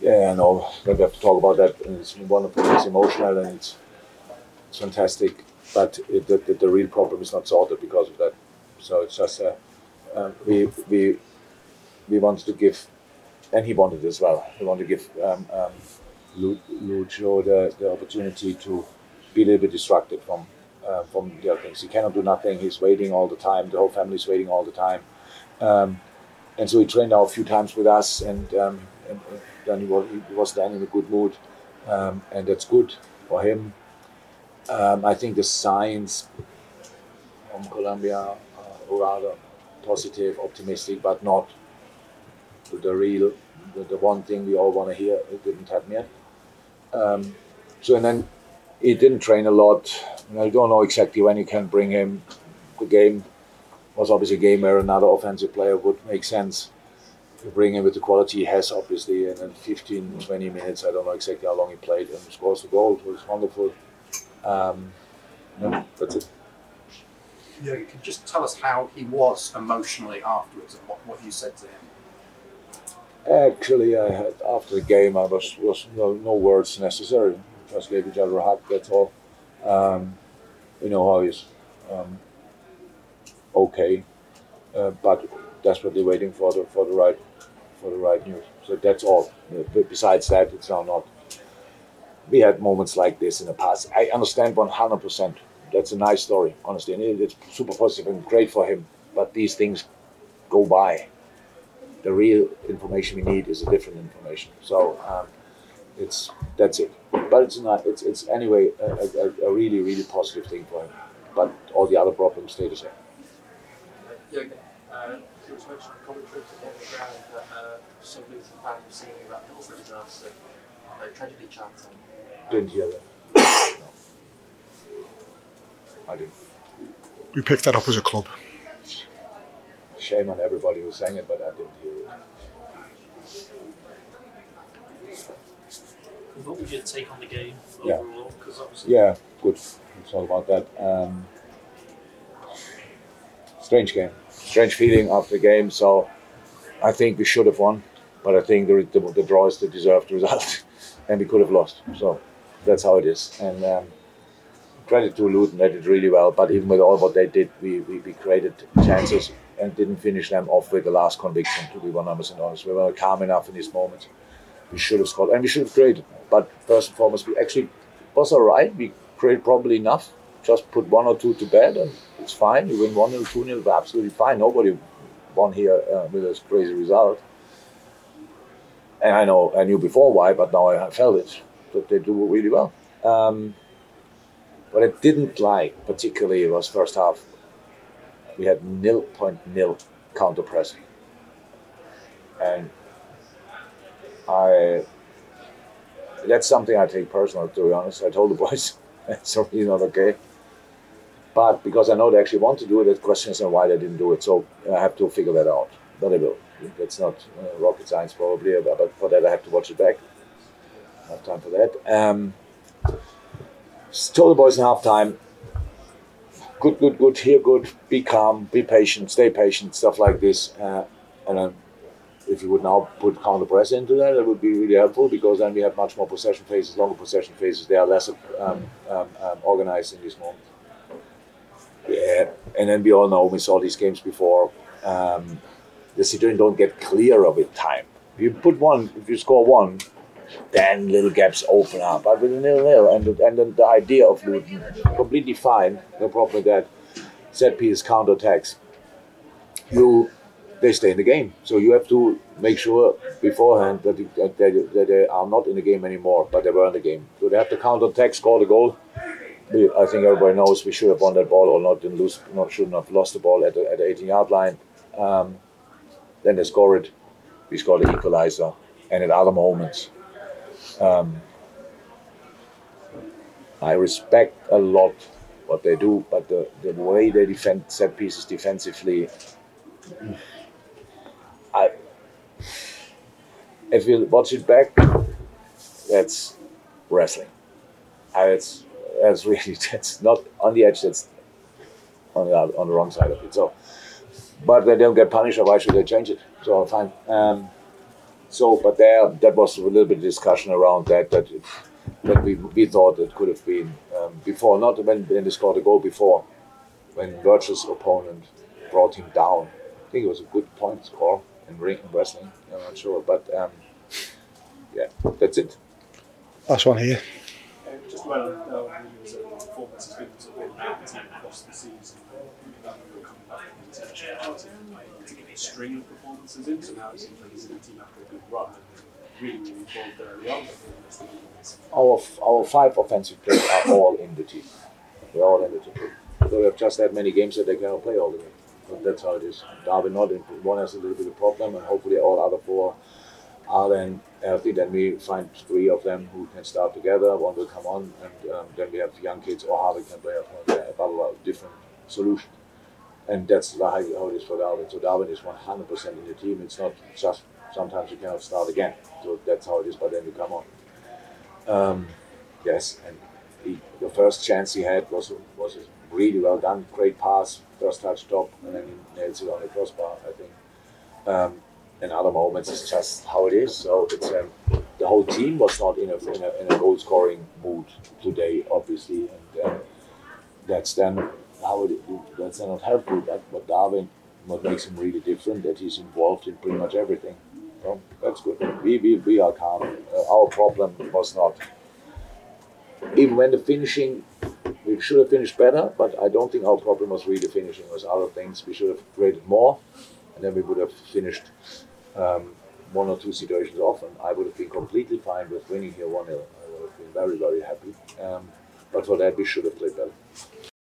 Yeah, I know. But we have to talk about that. And it's wonderful. It's emotional and it's it's fantastic. But it, the, the, the real problem is not sorted because of that. So it's just uh, um, we we we wanted to give, and he wanted as well. We wanted to give um, um, Lucho the, the opportunity to be a little bit distracted from uh, from the other things. He cannot do nothing. He's waiting all the time. The whole family's waiting all the time. Um, and so he trained now a few times with us, and, um, and, then he was, he was then in a good mood, um, and that's good for him. Um, I think the signs from Colombia are rather positive, optimistic, but not the real, the, the one thing we all want to hear. It didn't happen yet. Um, so and then he didn't train a lot. And I don't know exactly when you can bring him. The game was obviously a game where another offensive player would make sense. to bring him with the quality he has, obviously, and then 15, 20 minutes, I don't know exactly how long he played, and scores the goal. It was wonderful. Um, yeah, that's it. Yeah, you can just tell us how he was emotionally afterwards and what, what you said to him. Actually, I had after the game, I was was no, no words necessary. Just gave each other a hug. That's all. Um, we know how he's um, okay, uh, but desperately waiting for the for the right for the right news. So that's all. Uh, besides that, it's now not. We had moments like this in the past. I understand one hundred percent. That's a nice story, honestly, and it's super positive and great for him. But these things go by the real information we need is a different information. So um, it's that's it. But it's not. It's it's anyway a, a, a really really positive thing for him. But all the other problems stay the same. Yeah, uh, it was mentioned in commentary on the ground that uh, some Luton fans were singing about Hillsborough last uh, tragedy chanting. Didn't hear that. No. I didn't. We picked that up as a club. Shame on everybody who sang it, but I didn't hear it. What was your take on the game overall? Because obviously, Yeah, good. It's all about that. Um, strange game, strange feeling after the game. So I think we should have won, but I think the, the, the draw is the deserved result, and we could have lost. So that's how it is. And um, credit to Luton, they did really well. But even with all what they did, we, we, we created chances and didn't finish them off with the last conviction. To be one hundred percent honest, we were calm enough in these moments. We should have scored, and we should have created. But first and foremost, we actually was all right. We created probably enough. Just put one or two to bed, and it's fine. You win one 0 two 0 absolutely fine. Nobody won here uh, with this crazy result. And I know I knew before why, but now I felt it that they do really well. Um, what I didn't like particularly it was first half. We had nil point nil counter pressing, and I that's something I take personal, to be honest. I told the boys really not okay. But because I know they actually want to do it, the question is why they didn't do it. So I have to figure that out. But I will. That's not uh, rocket science, probably, but for that I have to watch it back. I have time for that. Um, the boys in halftime, good, good, good, here, good, be calm, be patient, stay patient, stuff like this. Uh, and if you would now put counter press into that, that would be really helpful because then we have much more possession phases, longer possession phases. They are less um, um, um, organized in this moment. And then we all know we saw these games before. Um, the situation don't get clearer with time. If you put one, if you score one, then little gaps open up. But with a nil nil, and the, and the, the idea of Luton completely fine, no problem with that. Set piece counter attacks. You they stay in the game. So you have to make sure beforehand that, that, they, that they are not in the game anymore, but they were in the game. So they have to counter attack, score the goal. We, I think everybody knows we should have won that ball or not didn't lose, not should not have lost the ball at the, at the 18 yard line. Um, then they score it. We score the equalizer, and at other moments, um, I respect a lot what they do, but the, the way they defend set pieces defensively, I if you watch it back, that's wrestling. Uh, it's that's really that's not on the edge. That's on the on the wrong side of it. So, but they don't get punished. Why should they change it? So fine. Um, so, but there that was a little bit of discussion around that that that we we thought it could have been um, before, not when when they scored a goal before, when Virgil's opponent brought him down. I think it was a good point score in ring wrestling. I'm not sure, but um, yeah, that's it. Last one here. Just well, uh, Williams' performance has been sort of been across the season. Um, we're coming back from international to get a string of performances in, so now it seems like he's in a team after a good run really, really early on. Our our five offensive players are all in the team. They're all in the team. So we have just that many games that they cannot play all the way. But that's how it is. Darwin not in, one has a little bit of problem, and hopefully all other four are then healthy. Then we find three of them who can start together. One will come on, and um, then we have young kids or Harvey can play a blah, of different solution. And that's how it is for Darwin. So Darwin is 100% in the team. It's not just sometimes you cannot start again. So that's how it is. But then you come on. Um, yes, and he, the first chance he had was was really well done. Great pass, first touch top, and then he nails it on the crossbar. I think. Um, in other moments, it's just how it is. So it's um, the whole team was not in a in a, in a goal scoring mood today, obviously, and um, that's then how it that's then not helpful. But what Darwin, what makes him really different, that he's involved in pretty much everything. So that's good. We we, we are calm. Uh, our problem was not even when the finishing we should have finished better, but I don't think our problem was really finishing. It was other things. We should have created more, and then we would have finished um, one or two situations often, I would have been completely fine with winning here 1 0. I would have been very, very happy. Um, but for that, we should have played better.